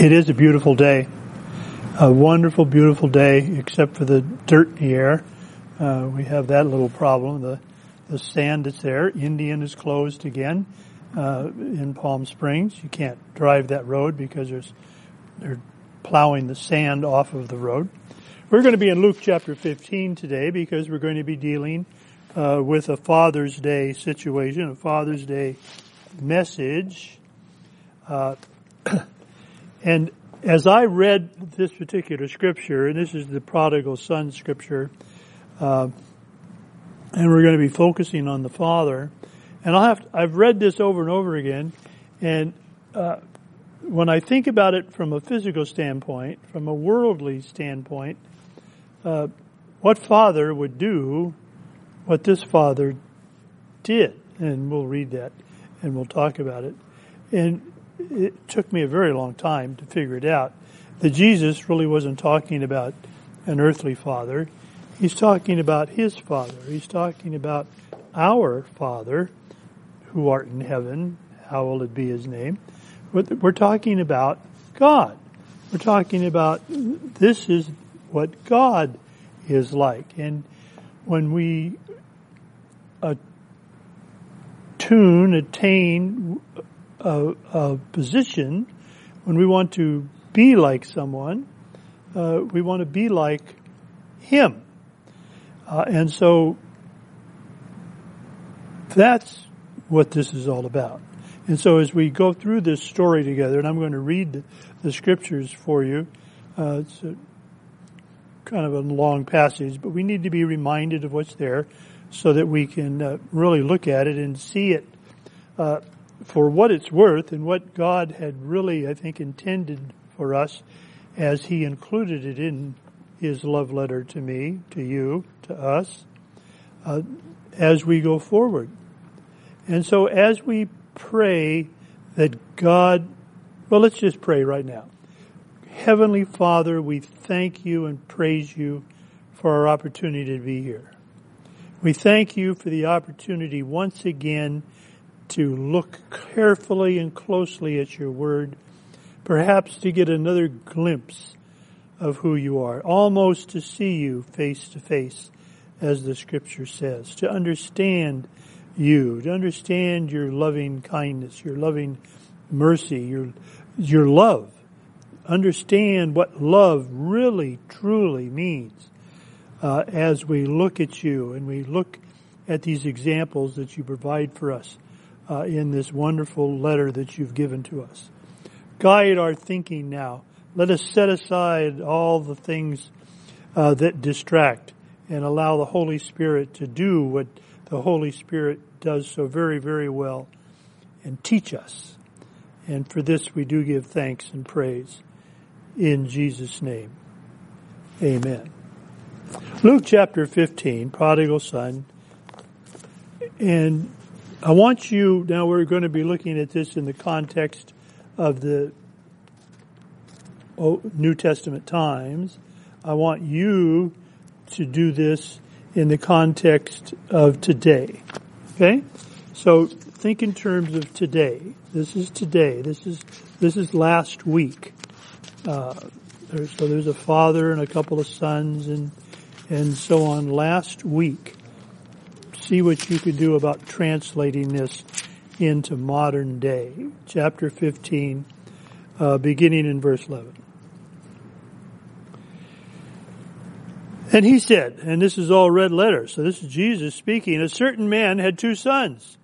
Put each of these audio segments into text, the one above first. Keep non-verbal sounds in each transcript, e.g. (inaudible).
It is a beautiful day. A wonderful, beautiful day, except for the dirt in the air. Uh, we have that little problem. The, the sand that's there. Indian is closed again uh, in Palm Springs. You can't drive that road because there's they're plowing the sand off of the road. We're going to be in Luke chapter 15 today because we're going to be dealing uh, with a Father's Day situation, a Father's Day message. (clears throat) And as I read this particular scripture, and this is the prodigal son scripture, uh, and we're going to be focusing on the father. And I'll have to, I've read this over and over again, and uh, when I think about it from a physical standpoint, from a worldly standpoint, uh, what father would do what this father did? And we'll read that, and we'll talk about it. And it took me a very long time to figure it out that Jesus really wasn't talking about an earthly father. He's talking about his father. He's talking about our father who art in heaven. How will it be his name? We're talking about God. We're talking about this is what God is like. And when we attune, attain a, a position, when we want to be like someone, uh, we want to be like him. Uh, and so that's what this is all about. And so as we go through this story together, and I'm going to read the, scriptures for you, uh, it's a, kind of a long passage, but we need to be reminded of what's there so that we can uh, really look at it and see it uh, for what it's worth and what God had really, I think, intended for us as He included it in His love letter to me, to you, to us, uh, as we go forward. And so as we pray that God, well, let's just pray right now. Heavenly Father, we thank you and praise you for our opportunity to be here. We thank you for the opportunity once again to look carefully and closely at your word, perhaps to get another glimpse of who you are, almost to see you face to face, as the scripture says, to understand you, to understand your loving kindness, your loving mercy, your, your love. Understand what love really, truly means uh, as we look at you and we look at these examples that you provide for us uh, in this wonderful letter that you've given to us. Guide our thinking now. Let us set aside all the things uh, that distract and allow the Holy Spirit to do what the Holy Spirit does so very, very well and teach us. And for this we do give thanks and praise in Jesus' name. Amen. Luke chapter 15, prodigal son. And I want you, now we're going to be looking at this in the context of the New Testament times. I want you to do this in the context of today. Okay? So think in terms of today. This is today. This is, this is last week. Uh, so there's a father and a couple of sons and, and so on last week see what you could do about translating this into modern day. Chapter 15, uh, beginning in verse 11. And he said, and this is all red letters, so this is Jesus speaking, a certain man had two sons.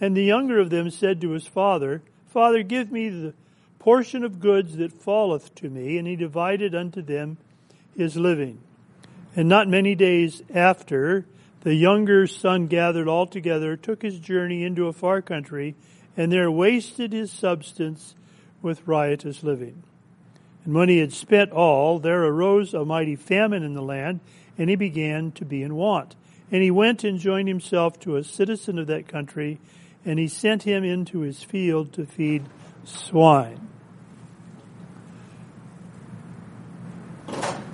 And the younger of them said to his father, Father, give me the portion of goods that falleth to me. And he divided unto them his living. And not many days after, the younger son gathered all together, took his journey into a far country, and there wasted his substance with riotous living. And when he had spent all, there arose a mighty famine in the land, and he began to be in want. And he went and joined himself to a citizen of that country, and he sent him into his field to feed swine.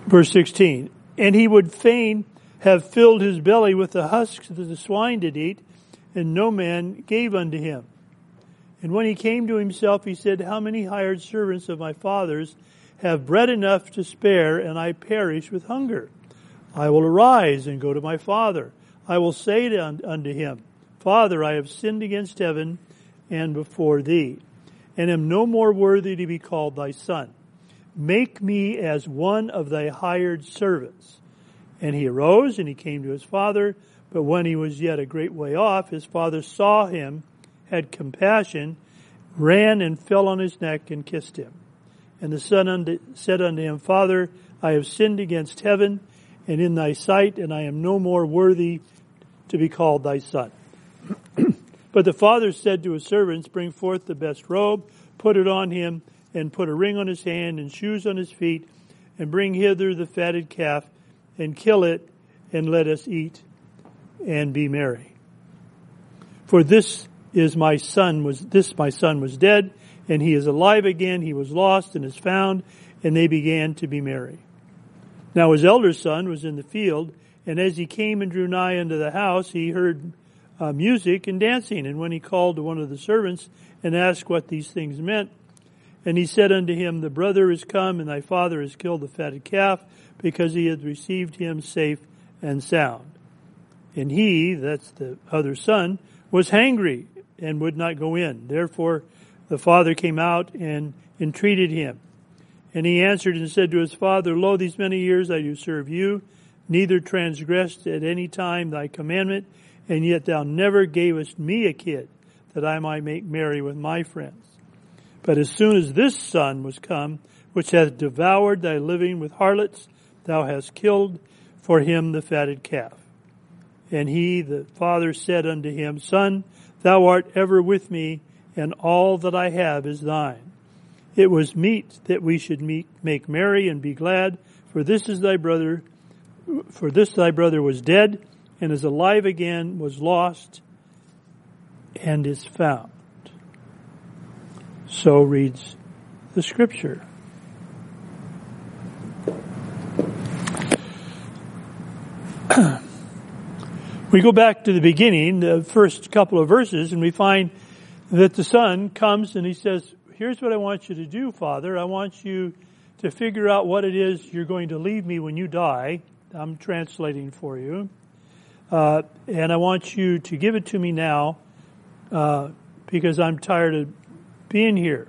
Verse 16. And he would fain have filled his belly with the husks that the swine did eat, and no man gave unto him. And when he came to himself, he said, How many hired servants of my father's have bread enough to spare, and I perish with hunger? I will arise and go to my father. I will say unto him, Father, I have sinned against heaven and before thee, and am no more worthy to be called thy son. Make me as one of thy hired servants. And he arose and he came to his father. But when he was yet a great way off, his father saw him, had compassion, ran and fell on his neck and kissed him. And the son said unto him, Father, I have sinned against heaven and in thy sight, and I am no more worthy to be called thy son. (clears throat) but the father said to his servants, Bring forth the best robe, put it on him, and put a ring on his hand and shoes on his feet, and bring hither the fatted calf, and kill it, and let us eat and be merry. For this is my son was, this my son was dead, and he is alive again. He was lost and is found, and they began to be merry. Now his elder son was in the field, and as he came and drew nigh unto the house, he heard uh, music and dancing. And when he called to one of the servants and asked what these things meant, and he said unto him, The brother is come, and thy father has killed the fatted calf, because he had received him safe and sound. And he, that's the other son, was hangry and would not go in. Therefore the father came out and entreated him. And he answered and said to his father, Lo, these many years I do serve you, neither transgressed at any time thy commandment, and yet thou never gavest me a kid, that I might make merry with my friends. But as soon as this son was come, which hath devoured thy living with harlots, thou hast killed for him the fatted calf. And he, the father, said unto him, Son, thou art ever with me, and all that I have is thine. It was meet that we should meet, make merry and be glad, for this is thy brother, for this thy brother was dead, and is alive again, was lost, and is found. So reads the scripture. (clears throat) we go back to the beginning, the first couple of verses, and we find that the son comes and he says, here's what I want you to do, Father. I want you to figure out what it is you're going to leave me when you die. I'm translating for you. Uh, and I want you to give it to me now uh, because I'm tired of being here,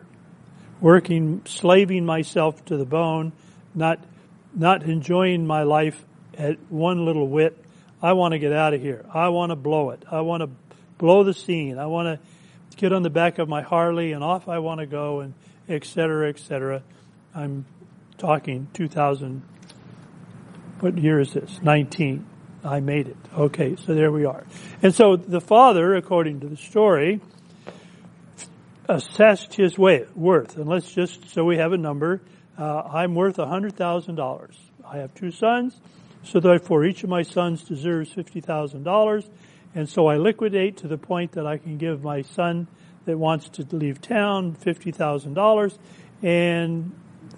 working, slaving myself to the bone, not not enjoying my life at one little whit. I want to get out of here. I want to blow it. I want to blow the scene. I want to get on the back of my Harley and off I want to go and et cetera, et cetera. I'm talking 2000. What year is this? 19. I made it. Okay, so there we are. And so the father, according to the story, assessed his worth. And let's just, so we have a number, uh, I'm worth $100,000. I have two sons, so therefore each of my sons deserves $50,000. And so I liquidate to the point that I can give my son that wants to leave town $50,000 and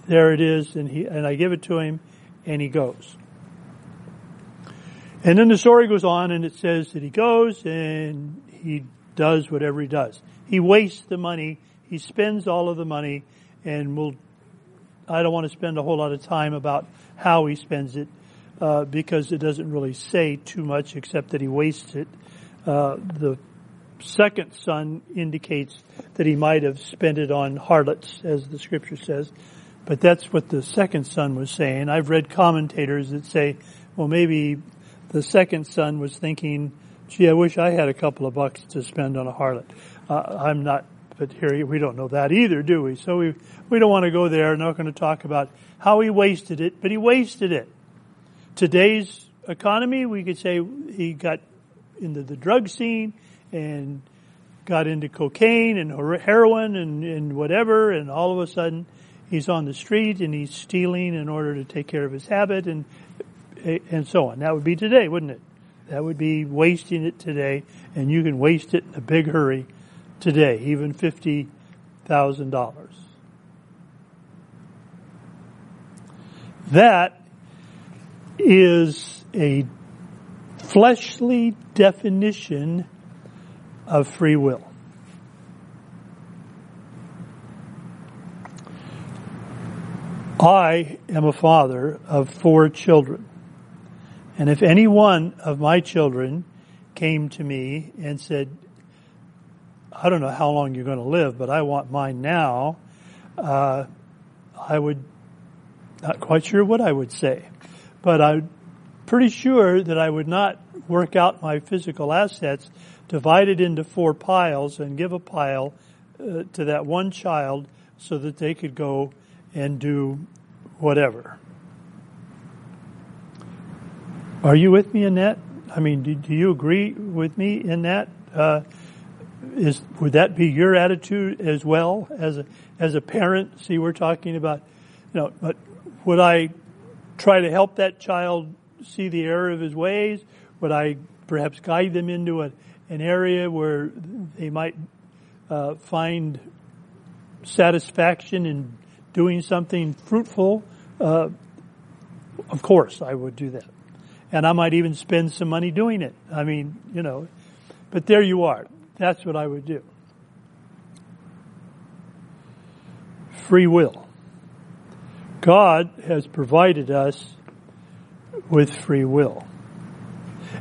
there it is and he, and I give it to him and he goes. And then the story goes on and it says that he goes and he does whatever he does. He wastes the money, he spends all of the money, and we'll, I don't want to spend a whole lot of time about how he spends it, uh, because it doesn't really say too much except that he wastes it. Uh, the second son indicates that he might have spent it on harlots, as the scripture says. But that's what the second son was saying. I've read commentators that say, well, maybe the second son was thinking, gee, I wish I had a couple of bucks to spend on a harlot. Uh, I'm not, but here we don't know that either, do we? So we, we don't want to go there. not going to talk about how he wasted it, but he wasted it. Today's economy, we could say he got into the drug scene and got into cocaine and heroin and, and whatever, and all of a sudden he's on the street and he's stealing in order to take care of his habit and and so on. That would be today, wouldn't it? That would be wasting it today, and you can waste it in a big hurry today, even $50,000. That is a fleshly definition of free will. I am a father of four children. And if any one of my children came to me and said, I don't know how long you're going to live, but I want mine now, uh, I would, not quite sure what I would say, but I'm pretty sure that I would not work out my physical assets, divide it into four piles, and give a pile uh, to that one child so that they could go and do whatever. Are you with me in that? I mean, do, do you agree with me in that? Uh, is would that be your attitude as well as a as a parent? See, we're talking about, you know, but would I try to help that child see the error of his ways? Would I perhaps guide them into a, an area where they might uh, find satisfaction in doing something fruitful? Uh, of course, I would do that. And I might even spend some money doing it. I mean, you know, but there you are. That's what I would do. Free will. God has provided us with free will.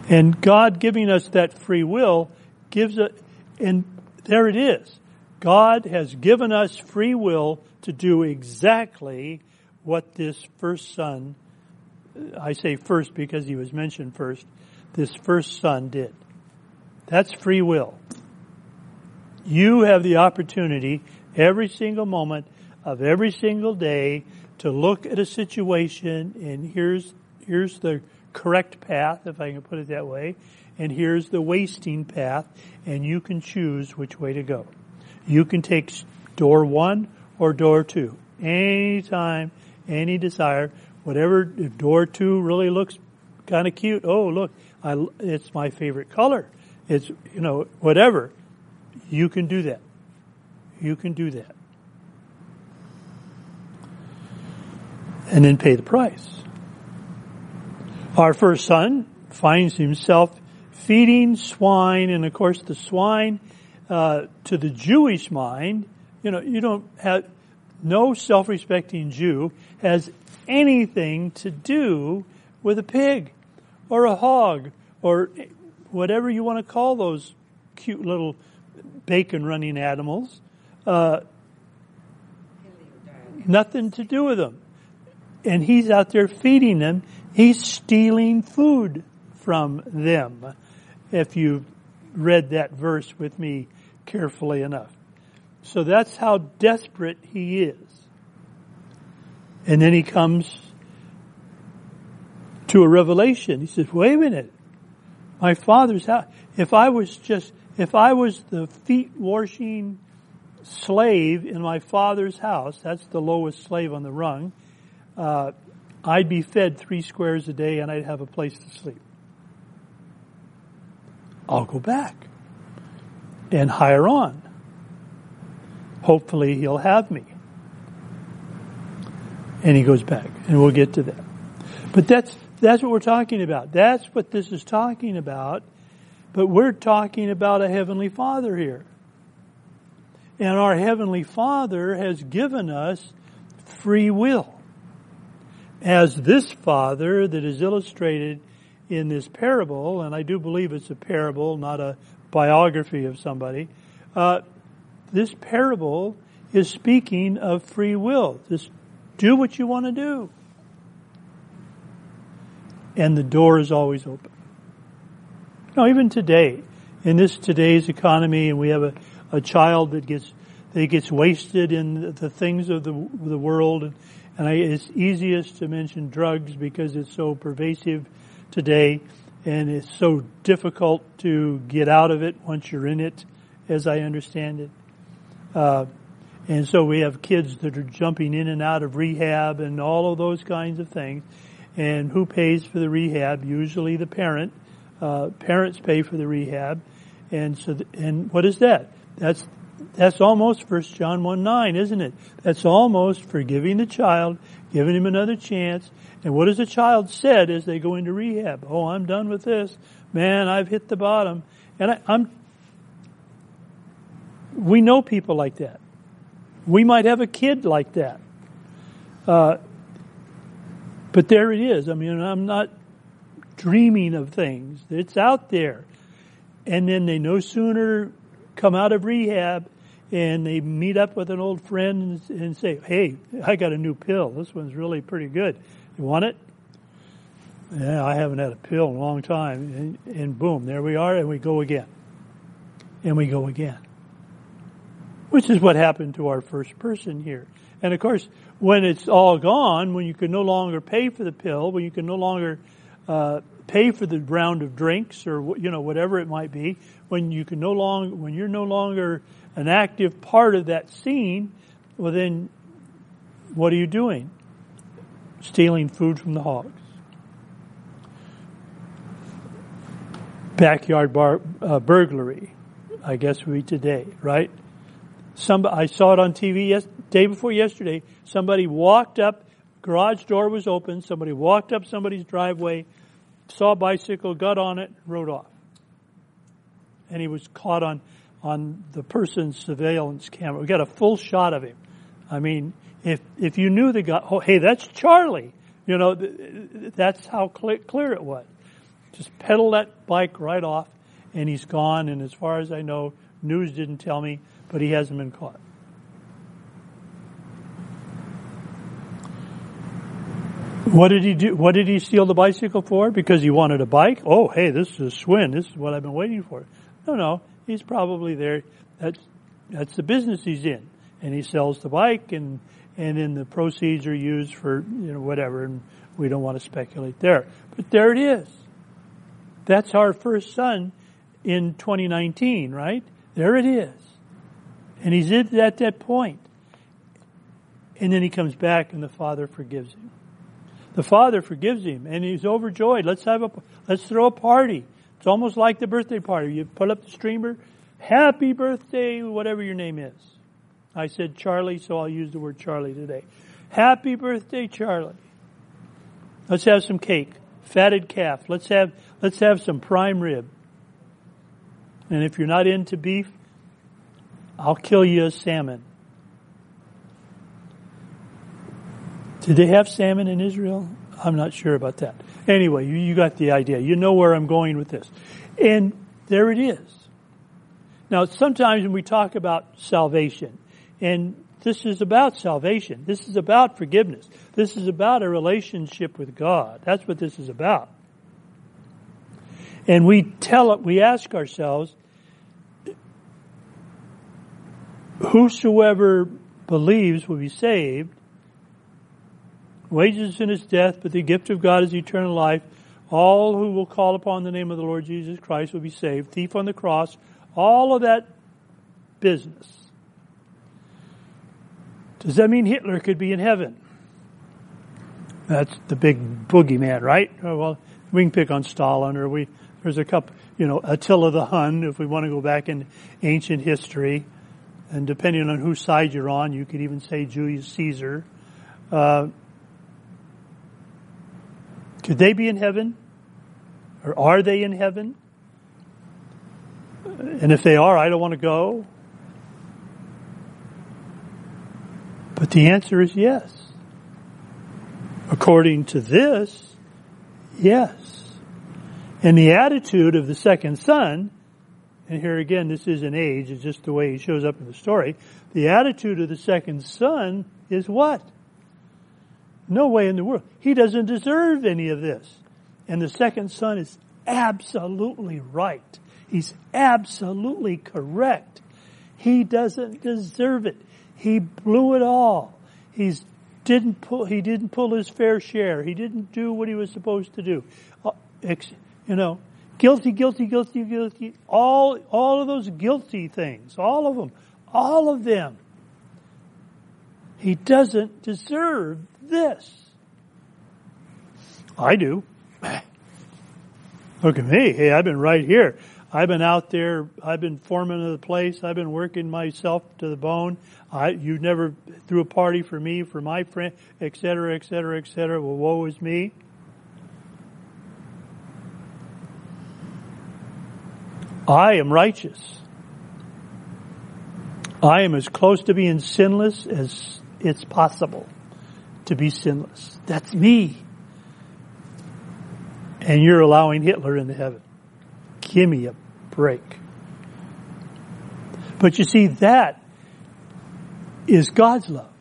And God giving us that free will gives it, and there it is. God has given us free will to do exactly what this first son, I say first because he was mentioned first, this first son did. That's free will. You have the opportunity every single moment of every single day to look at a situation and here's, here's the correct path, if I can put it that way, and here's the wasting path, and you can choose which way to go. You can take door one or door two. Anytime, any desire, whatever, if door two really looks kind of cute, oh look, I, it's my favorite color. It's, you know, whatever. You can do that. You can do that. And then pay the price. Our first son finds himself feeding swine, and of course the swine, uh, to the Jewish mind, you know, you don't have, no self-respecting Jew has anything to do with a pig or a hog or whatever you want to call those cute little bacon running animals. Uh, nothing to do with them. And he's out there feeding them. He's stealing food from them. If you've read that verse with me carefully enough. So that's how desperate he is. And then he comes to a revelation. He says, wait a minute. My father's house. If I was just, if I was the feet washing slave in my father's house, that's the lowest slave on the rung, uh, I'd be fed three squares a day and I'd have a place to sleep. I'll go back and hire on. Hopefully he'll have me. And he goes back and we'll get to that. But that's, that's what we're talking about. That's what this is talking about. But we're talking about a Heavenly Father here. And our Heavenly Father has given us free will. As this Father that is illustrated in this parable, and I do believe it's a parable, not a biography of somebody, uh, this parable is speaking of free will. Just do what you want to do. And the door is always open. Now, even today, in this today's economy, and we have a, a child that gets that gets wasted in the things of the the world, and, and I, it's easiest to mention drugs because it's so pervasive today, and it's so difficult to get out of it once you're in it, as I understand it. Uh, and so we have kids that are jumping in and out of rehab and all of those kinds of things. And who pays for the rehab? Usually the parent. Uh, parents pay for the rehab. And so, th- and what is that? That's, that's almost First John 1 9, isn't it? That's almost forgiving the child, giving him another chance. And what has the child said as they go into rehab? Oh, I'm done with this. Man, I've hit the bottom. And I, I'm, we know people like that. We might have a kid like that. Uh, But there it is. I mean, I'm not dreaming of things. It's out there. And then they no sooner come out of rehab and they meet up with an old friend and, say, Hey, I got a new pill. This one's really pretty good. You want it? Yeah, I haven't had a pill in a long time. And, and boom, there we are, and we go again. And we go again. Which is what happened to our first person here. And of course, when it's all gone, when you can no longer pay for the pill, when you can no longer uh, pay for the round of drinks or you know whatever it might be, when you can no longer when you're no longer an active part of that scene, well then, what are you doing? Stealing food from the hogs. Backyard bar, uh, burglary, I guess we today, right? Some, I saw it on TV yes, day before yesterday. Somebody walked up, garage door was open. Somebody walked up somebody's driveway, saw a bicycle, got on it, rode off. And he was caught on, on the person's surveillance camera. We got a full shot of him. I mean, if, if you knew the guy, oh, hey, that's Charlie. You know, that's how clear it was. Just pedal that bike right off and he's gone. And as far as I know, news didn't tell me but he hasn't been caught. What did he do? What did he steal the bicycle for? Because he wanted a bike? Oh, hey, this is a Schwinn. This is what I've been waiting for. No, no, he's probably there. That's that's the business he's in, and he sells the bike, and and then the proceeds are used for you know whatever, and we don't want to speculate there. But there it is. That's our first son in 2019, right? There it is. And he's at that point. And then he comes back and the Father forgives him. The Father forgives him and he's overjoyed. Let's have a, let's throw a party. It's almost like the birthday party. You put up the streamer, happy birthday, whatever your name is. I said Charlie, so I'll use the word Charlie today. Happy birthday, Charlie. Let's have some cake. Fatted calf. Let's have, let's have some prime rib. And if you're not into beef, I'll kill you a salmon. Did they have salmon in Israel? I'm not sure about that. Anyway, you, you got the idea. You know where I'm going with this. And there it is. Now, sometimes when we talk about salvation, and this is about salvation, this is about forgiveness, this is about a relationship with God. That's what this is about. And we tell it, we ask ourselves, whosoever believes will be saved. Wages sin is death, but the gift of God is eternal life. All who will call upon the name of the Lord Jesus Christ will be saved. Thief on the cross, all of that business. Does that mean Hitler could be in heaven? That's the big boogeyman, right? Oh, well, we can pick on Stalin, or we there's a couple, you know, Attila the Hun, if we want to go back in ancient history and depending on whose side you're on, you could even say Julius Caesar. Uh, could they be in heaven? Or are they in heaven? And if they are, I don't want to go. But the answer is yes. According to this, yes. And the attitude of the second son and here again, this is an age, it's just the way he shows up in the story. The attitude of the second son is what? No way in the world. He doesn't deserve any of this. And the second son is absolutely right. He's absolutely correct. He doesn't deserve it. He blew it all. He's didn't pull, he didn't pull his fair share. He didn't do what he was supposed to do. Uh, you know, Guilty, guilty, guilty, guilty. All, all of those guilty things. All of them. All of them. He doesn't deserve this. I do. Look at me. Hey, I've been right here. I've been out there. I've been foreman of the place. I've been working myself to the bone. I, you never threw a party for me, for my friend, et cetera, et cetera, et cetera. Well, woe is me. I am righteous. I am as close to being sinless as it's possible to be sinless. That's me. And you're allowing Hitler into heaven. Give me a break. But you see, that is God's love.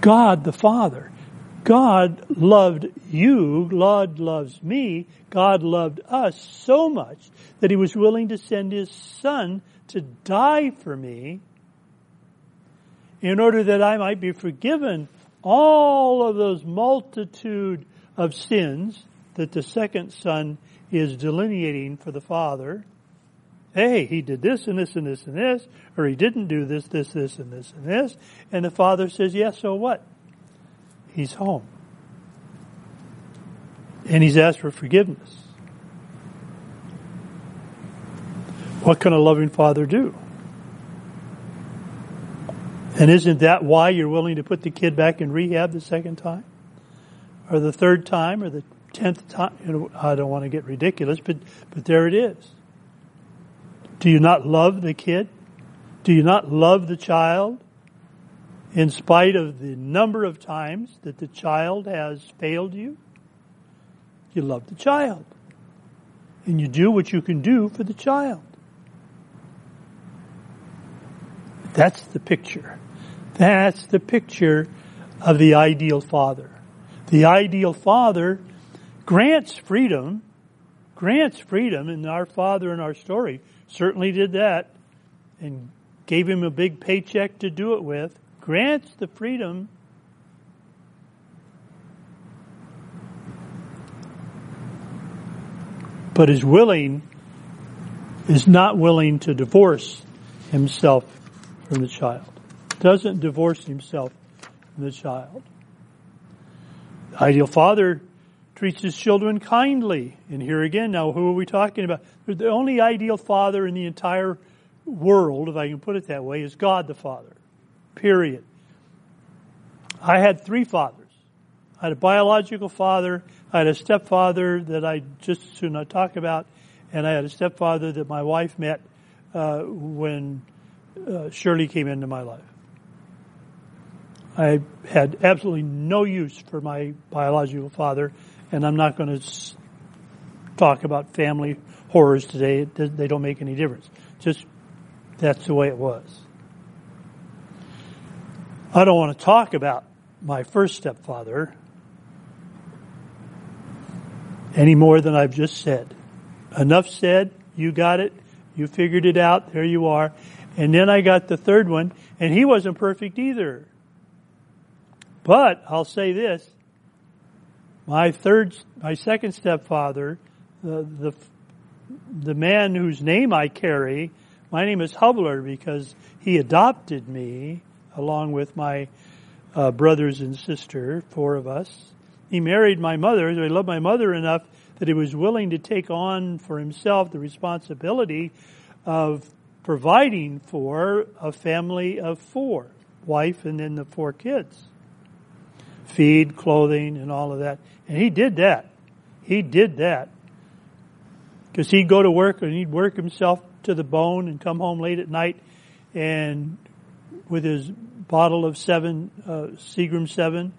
God the Father. God loved you, God loves me, God loved us so much that He was willing to send His Son to die for me in order that I might be forgiven all of those multitude of sins that the second Son is delineating for the Father. Hey, he did this and this and this and this, or he didn't do this, this, this, and this and this. And the Father says, yes, so what? He's home. And he's asked for forgiveness. What can a loving father do? And isn't that why you're willing to put the kid back in rehab the second time? Or the third time or the tenth time? I don't want to get ridiculous, but, but there it is. Do you not love the kid? Do you not love the child? In spite of the number of times that the child has failed you? You love the child. And you do what you can do for the child. That's the picture. That's the picture of the ideal father. The ideal father grants freedom, grants freedom, and our father in our story certainly did that and gave him a big paycheck to do it with, grants the freedom but is willing, is not willing to divorce himself from the child. Doesn't divorce himself from the child. The ideal father treats his children kindly. And here again, now who are we talking about? The only ideal father in the entire world, if I can put it that way, is God the Father. Period. I had three fathers. I had a biological father, I had a stepfather that I just soon not talk about, and I had a stepfather that my wife met uh, when uh, Shirley came into my life. I had absolutely no use for my biological father, and I'm not going to talk about family horrors today. They don't make any difference. Just that's the way it was. I don't want to talk about my first stepfather any more than I've just said. Enough said. You got it. You figured it out. There you are. And then I got the third one, and he wasn't perfect either. But I'll say this. My third, my second stepfather, the, the, the man whose name I carry, my name is Hubler because he adopted me along with my uh, brothers and sister, four of us. He married my mother. I loved my mother enough that he was willing to take on for himself the responsibility of providing for a family of four, wife and then the four kids. Feed, clothing, and all of that. And he did that. He did that. Because he'd go to work and he'd work himself to the bone and come home late at night and with his bottle of seven, uh, Seagram 7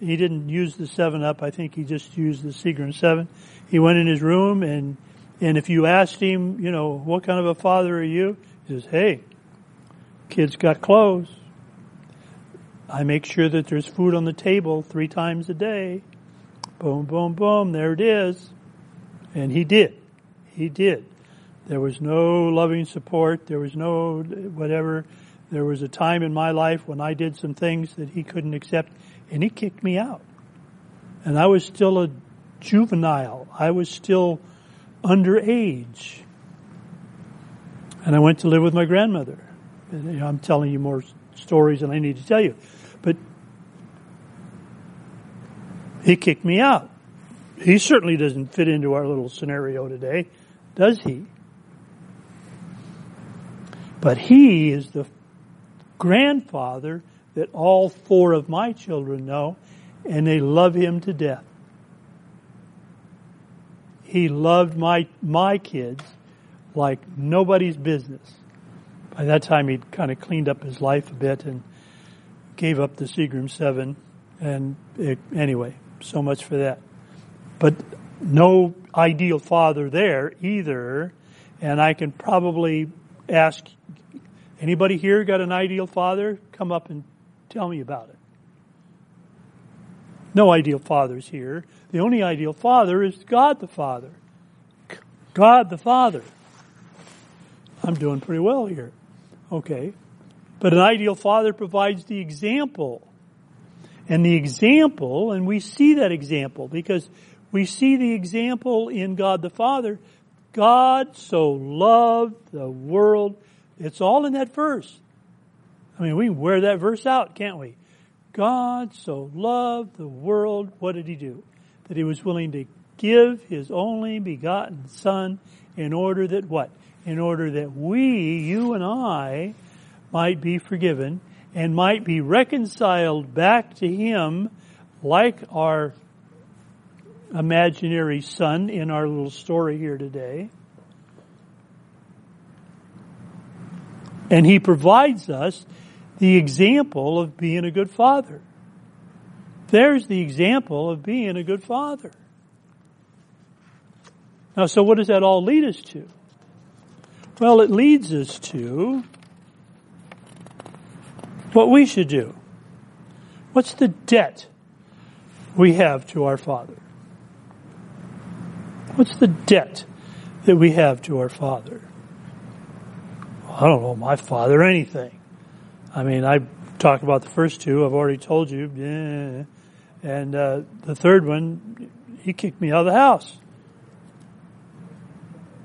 he didn't use the seven up. I think he just used the Seagram seven. He went in his room and, and if you asked him, you know, what kind of a father are you? He says, hey, kids got clothes. I make sure that there's food on the table three times a day. Boom, boom, boom. There it is. And he did. He did. There was no loving support. There was no whatever. There was a time in my life when I did some things that he couldn't accept and he kicked me out. And I was still a juvenile. I was still underage. And I went to live with my grandmother. And, I'm telling you more stories than I need to tell you. But he kicked me out. He certainly doesn't fit into our little scenario today, does he? But he is the grandfather that all four of my children know, and they love him to death. He loved my, my kids like nobody's business. By that time, he'd kind of cleaned up his life a bit and gave up the Seagram 7. And it, anyway, so much for that. but no ideal father there either. And I can probably ask anybody here got an ideal father? Come up and tell me about it. No ideal fathers here. The only ideal father is God the Father. God the Father. I'm doing pretty well here. Okay. But an ideal father provides the example. And the example, and we see that example because we see the example in God the Father. God so loved the world. It's all in that verse. I mean, we wear that verse out, can't we? God so loved the world. What did he do? That he was willing to give his only begotten son in order that what? In order that we, you and I, might be forgiven and might be reconciled back to him like our imaginary son in our little story here today. And he provides us the example of being a good father. There's the example of being a good father. Now, so what does that all lead us to? Well, it leads us to what we should do. What's the debt we have to our Father? What's the debt that we have to our Father? I don't know my Father anything. I mean, I talked about the first two. I've already told you. And uh, the third one, he kicked me out of the house.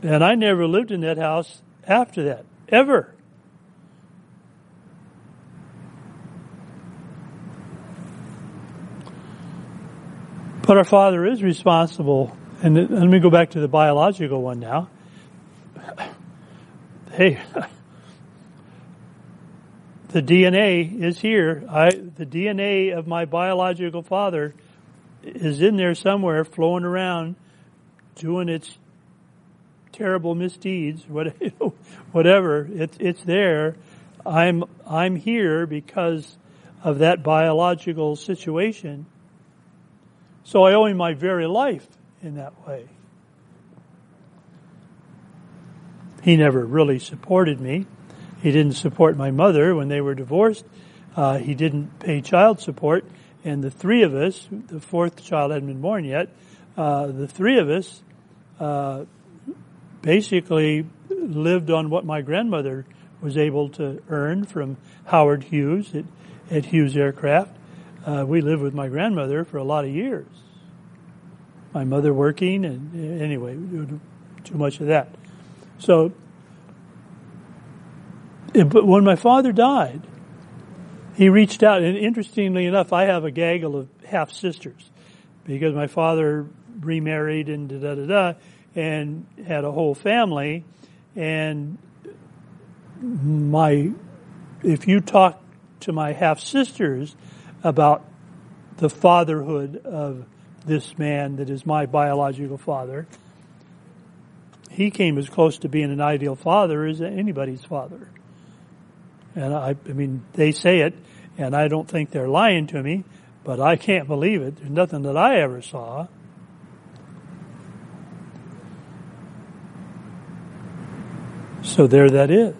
And I never lived in that house after that, ever. But our Father is responsible and let me go back to the biological one now. (laughs) Hey, (laughs) the DNA is here. I, the DNA of my biological father is in there somewhere, flowing around, doing its terrible misdeeds, (laughs) whatever. It's it's there. I'm I'm here because of that biological situation. So I owe him my very life in that way. He never really supported me. He didn't support my mother when they were divorced. Uh, he didn't pay child support. And the three of us, the fourth child hadn't been born yet, uh, the three of us uh, basically lived on what my grandmother was able to earn from Howard Hughes at, at Hughes Aircraft. Uh, we lived with my grandmother for a lot of years my mother working, and anyway, too much of that. So, but when my father died, he reached out, and interestingly enough, I have a gaggle of half sisters because my father remarried and da da da and had a whole family, and my if you talk to my half sisters about the fatherhood of this man that is my biological father. He came as close to being an ideal father as anybody's father. And I, I mean, they say it, and I don't think they're lying to me, but I can't believe it. There's nothing that I ever saw. So there that is.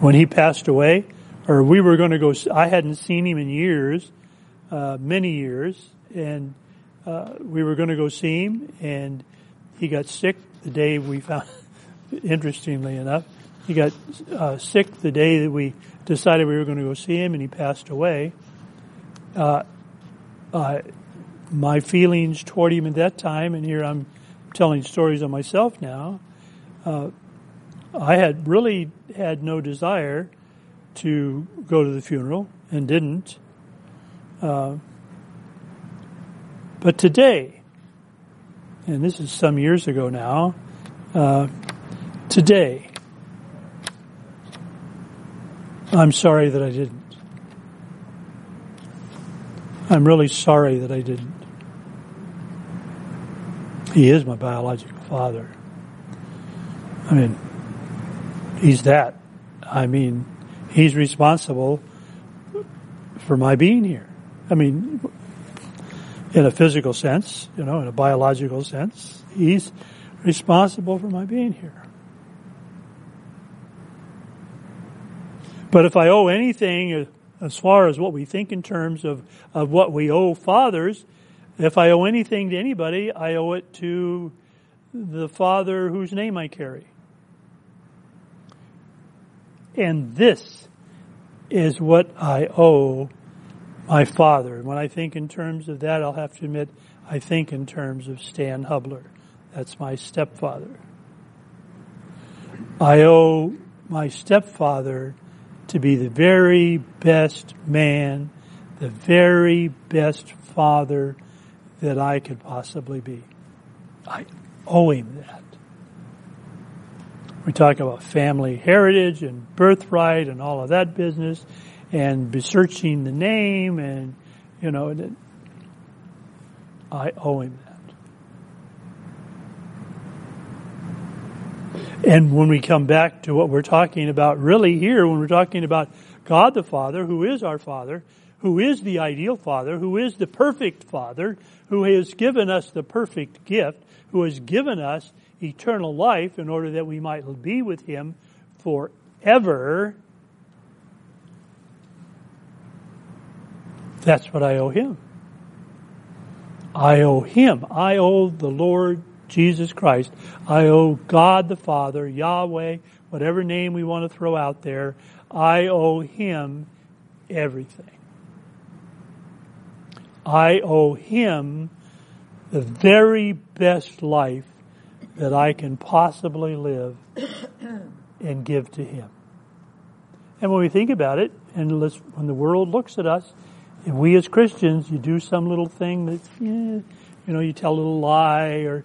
When he passed away, or we were going to go, I hadn't seen him in years, uh, many years, and uh, we were going to go see him, and he got sick the day we found. (laughs) interestingly enough, he got uh, sick the day that we decided we were going to go see him, and he passed away. Uh, my feelings toward him at that time, and here I'm telling stories of myself now. I had really had no desire to go to the funeral and didn't. Uh, but today, and this is some years ago now, uh, today, I'm sorry that I didn't. I'm really sorry that I didn't. He is my biological father. I mean, he's that. I mean, he's responsible for my being here. I mean, in a physical sense, you know, in a biological sense. He's responsible for my being here. But if I owe anything as far as what we think in terms of, of what we owe fathers, if I owe anything to anybody, I owe it to the father whose name I carry. And this is what I owe my father. And When I think in terms of that, I'll have to admit, I think in terms of Stan Hubler. That's my stepfather. I owe my stepfather to be the very best man, the very best father that I could possibly be. I owe him that. We talk about family heritage and birthright and all of that business and researching the name and, you know, I owe him that. And when we come back to what we're talking about really here, when we're talking about God the Father, who is our Father, who is the ideal Father, who is the perfect Father, who has given us the perfect gift, who has given us eternal life in order that we might be with Him forever. That's what I owe Him. I owe Him. I owe the Lord Jesus Christ. I owe God the Father, Yahweh, whatever name we want to throw out there. I owe Him everything. I owe Him the very best life that I can possibly live and give to Him. And when we think about it, and when the world looks at us, if we as Christians, you do some little thing that, you know, you tell a little lie or,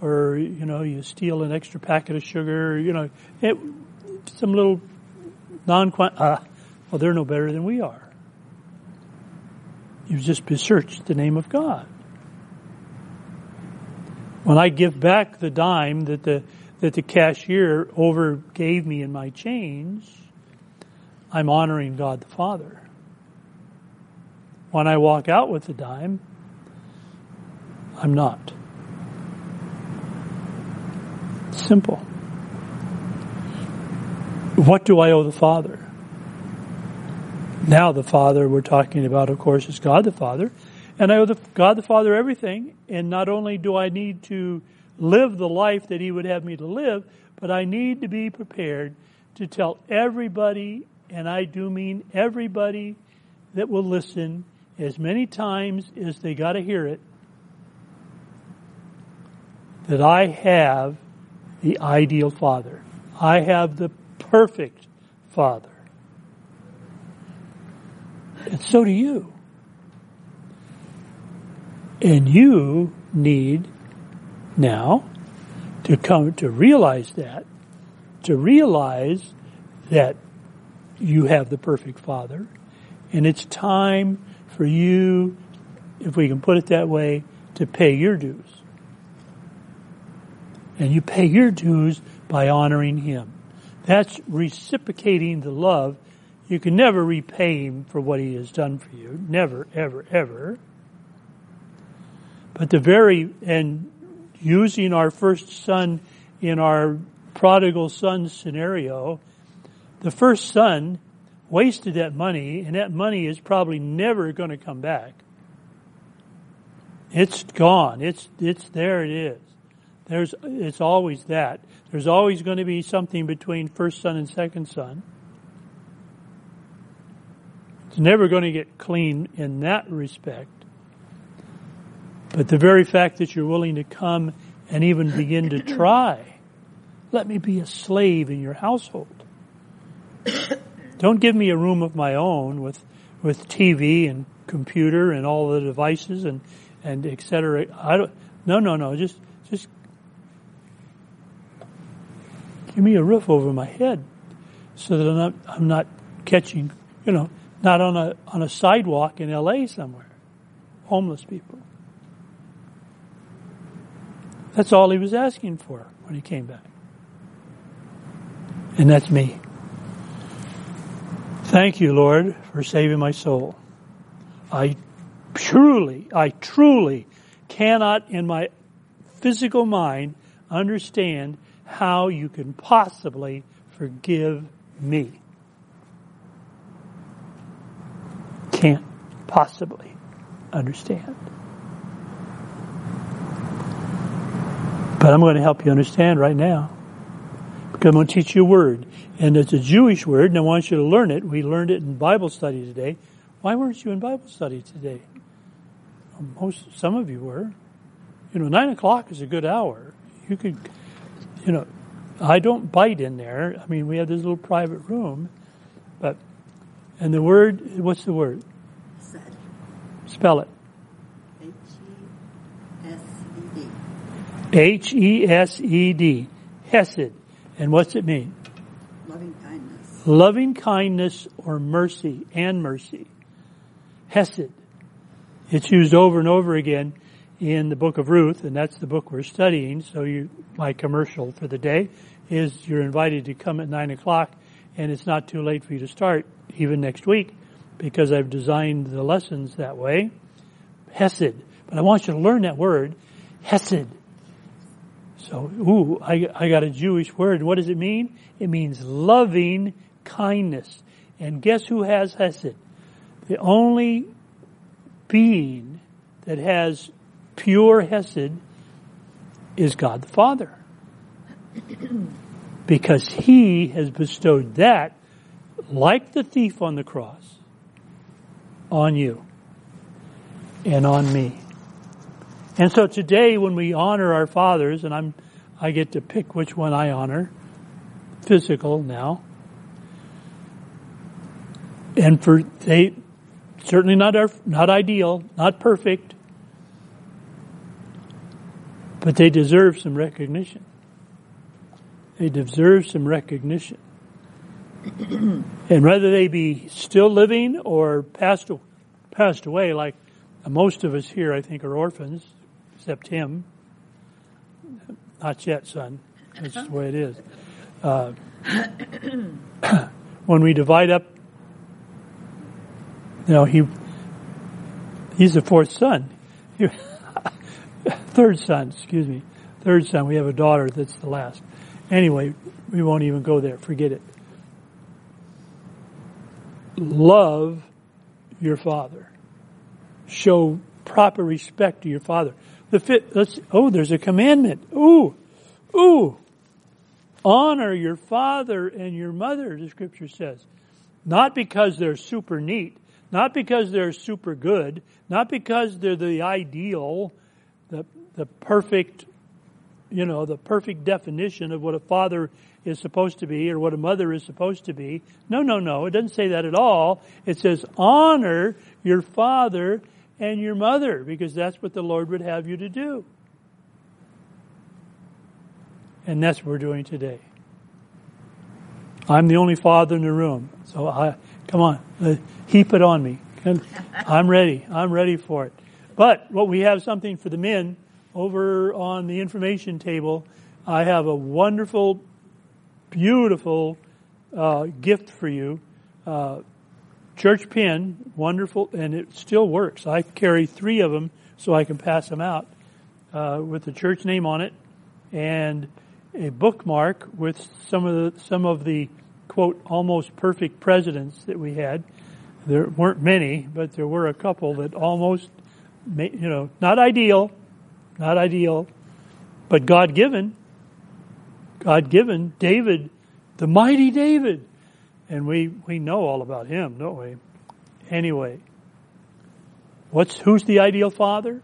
or, you know, you steal an extra packet of sugar, you know, it, some little non uh, well, they're no better than we are. You've just besmirched the name of God. When I give back the dime that the, that the cashier over gave me in my change, I'm honoring God the Father. When I walk out with the dime, I'm not. Simple. What do I owe the Father? Now the Father we're talking about, of course, is God the Father. And I owe the, God the Father everything. And not only do I need to live the life that He would have me to live, but I need to be prepared to tell everybody, and I do mean everybody that will listen as many times as they got to hear it, that I have the ideal Father. I have the perfect Father. And so do you. And you need now to come to realize that, to realize that you have the perfect Father, and it's time for you, if we can put it that way, to pay your dues. And you pay your dues by honoring Him. That's reciprocating the love. You can never repay Him for what He has done for you. Never, ever, ever. But the very, and using our first son in our prodigal son scenario, the first son wasted that money and that money is probably never going to come back. It's gone. It's, it's there it is. There's, it's always that. There's always going to be something between first son and second son. It's never going to get clean in that respect. But the very fact that you're willing to come and even begin to (clears throat) try, let me be a slave in your household. Don't give me a room of my own with, with TV and computer and all the devices and, and et cetera. I don't, no, no, no, just, just give me a roof over my head so that I'm not, I'm not catching, you know, not on a, on a sidewalk in LA somewhere. Homeless people. That's all he was asking for when he came back. And that's me. Thank you, Lord, for saving my soul. I truly, I truly cannot in my physical mind understand how you can possibly forgive me. Can't possibly understand. But I'm going to help you understand right now. Because I'm going to teach you a word. And it's a Jewish word, and I want you to learn it. We learned it in Bible study today. Why weren't you in Bible study today? Most, some of you were. You know, nine o'clock is a good hour. You could, you know, I don't bite in there. I mean, we have this little private room, but, and the word, what's the word? Spell it. H E S E D. Hesed. And what's it mean? Loving kindness. Loving kindness or mercy and mercy. Hesed. It's used over and over again in the book of Ruth, and that's the book we're studying. So you, my commercial for the day is you're invited to come at nine o'clock, and it's not too late for you to start even next week because I've designed the lessons that way. Hesed. But I want you to learn that word, Hesed. So, ooh, I, I got a Jewish word. What does it mean? It means loving kindness. And guess who has Hesed? The only being that has pure Hesed is God the Father. (clears throat) because He has bestowed that, like the thief on the cross, on you and on me. And so today when we honor our fathers, and I'm, I get to pick which one I honor, physical now, and for they, certainly not our, not ideal, not perfect, but they deserve some recognition. They deserve some recognition. (clears throat) and whether they be still living or passed, passed away, like most of us here, I think, are orphans, except him. Not yet, son. That's the way it is. Uh, (coughs) when we divide up, you know, he he's the fourth son. (laughs) Third son, excuse me. Third son. We have a daughter that's the last. Anyway, we won't even go there. Forget it. Love your father. Show proper respect to your father. The fit, let's, oh, there's a commandment. Ooh, ooh. Honor your father and your mother, the scripture says. Not because they're super neat, not because they're super good, not because they're the ideal, the, the perfect, you know, the perfect definition of what a father is supposed to be or what a mother is supposed to be. No, no, no. It doesn't say that at all. It says honor your father and your mother because that's what the Lord would have you to do. And that's what we're doing today. I'm the only father in the room. So I, come on, uh, heap it on me. I'm ready. I'm ready for it. But what we have something for the men over on the information table. I have a wonderful, beautiful uh, gift for you. Uh, church pin, wonderful, and it still works. I carry three of them so I can pass them out uh, with the church name on it, and a bookmark with some of the some of the quote almost perfect presidents that we had. There weren't many, but there were a couple that almost, you know, not ideal, not ideal, but God given. God given. David, the mighty David. And we, we know all about him, don't we? Anyway, what's, who's the ideal father?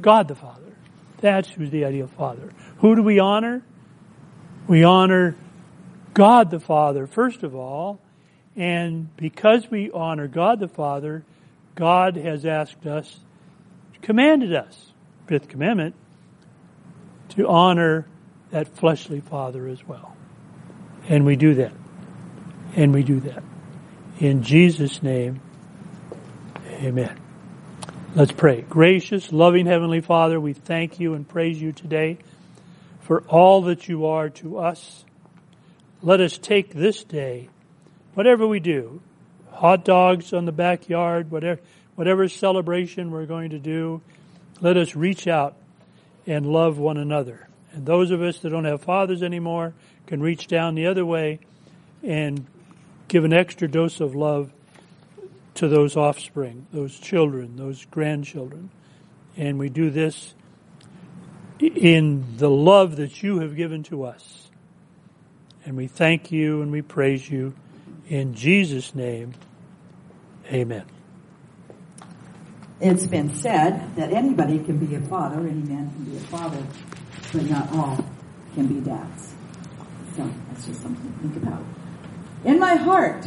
God the Father. That's who's the ideal father. Who do we honor? We honor God the Father, first of all. And because we honor God the Father, God has asked us, commanded us, fifth commandment, to honor that fleshly father as well. And we do that. And we do that. In Jesus' name, amen. Let's pray. Gracious, loving Heavenly Father, we thank you and praise you today for all that you are to us. Let us take this day, whatever we do, hot dogs on the backyard, whatever, whatever celebration we're going to do, let us reach out and love one another. And those of us that don't have fathers anymore can reach down the other way and give an extra dose of love to those offspring, those children, those grandchildren. And we do this in the love that you have given to us. And we thank you and we praise you in Jesus' name. Amen. It's been said that anybody can be a father, any man can be a father, but not all can be dads. So that's just something to think about. In my heart.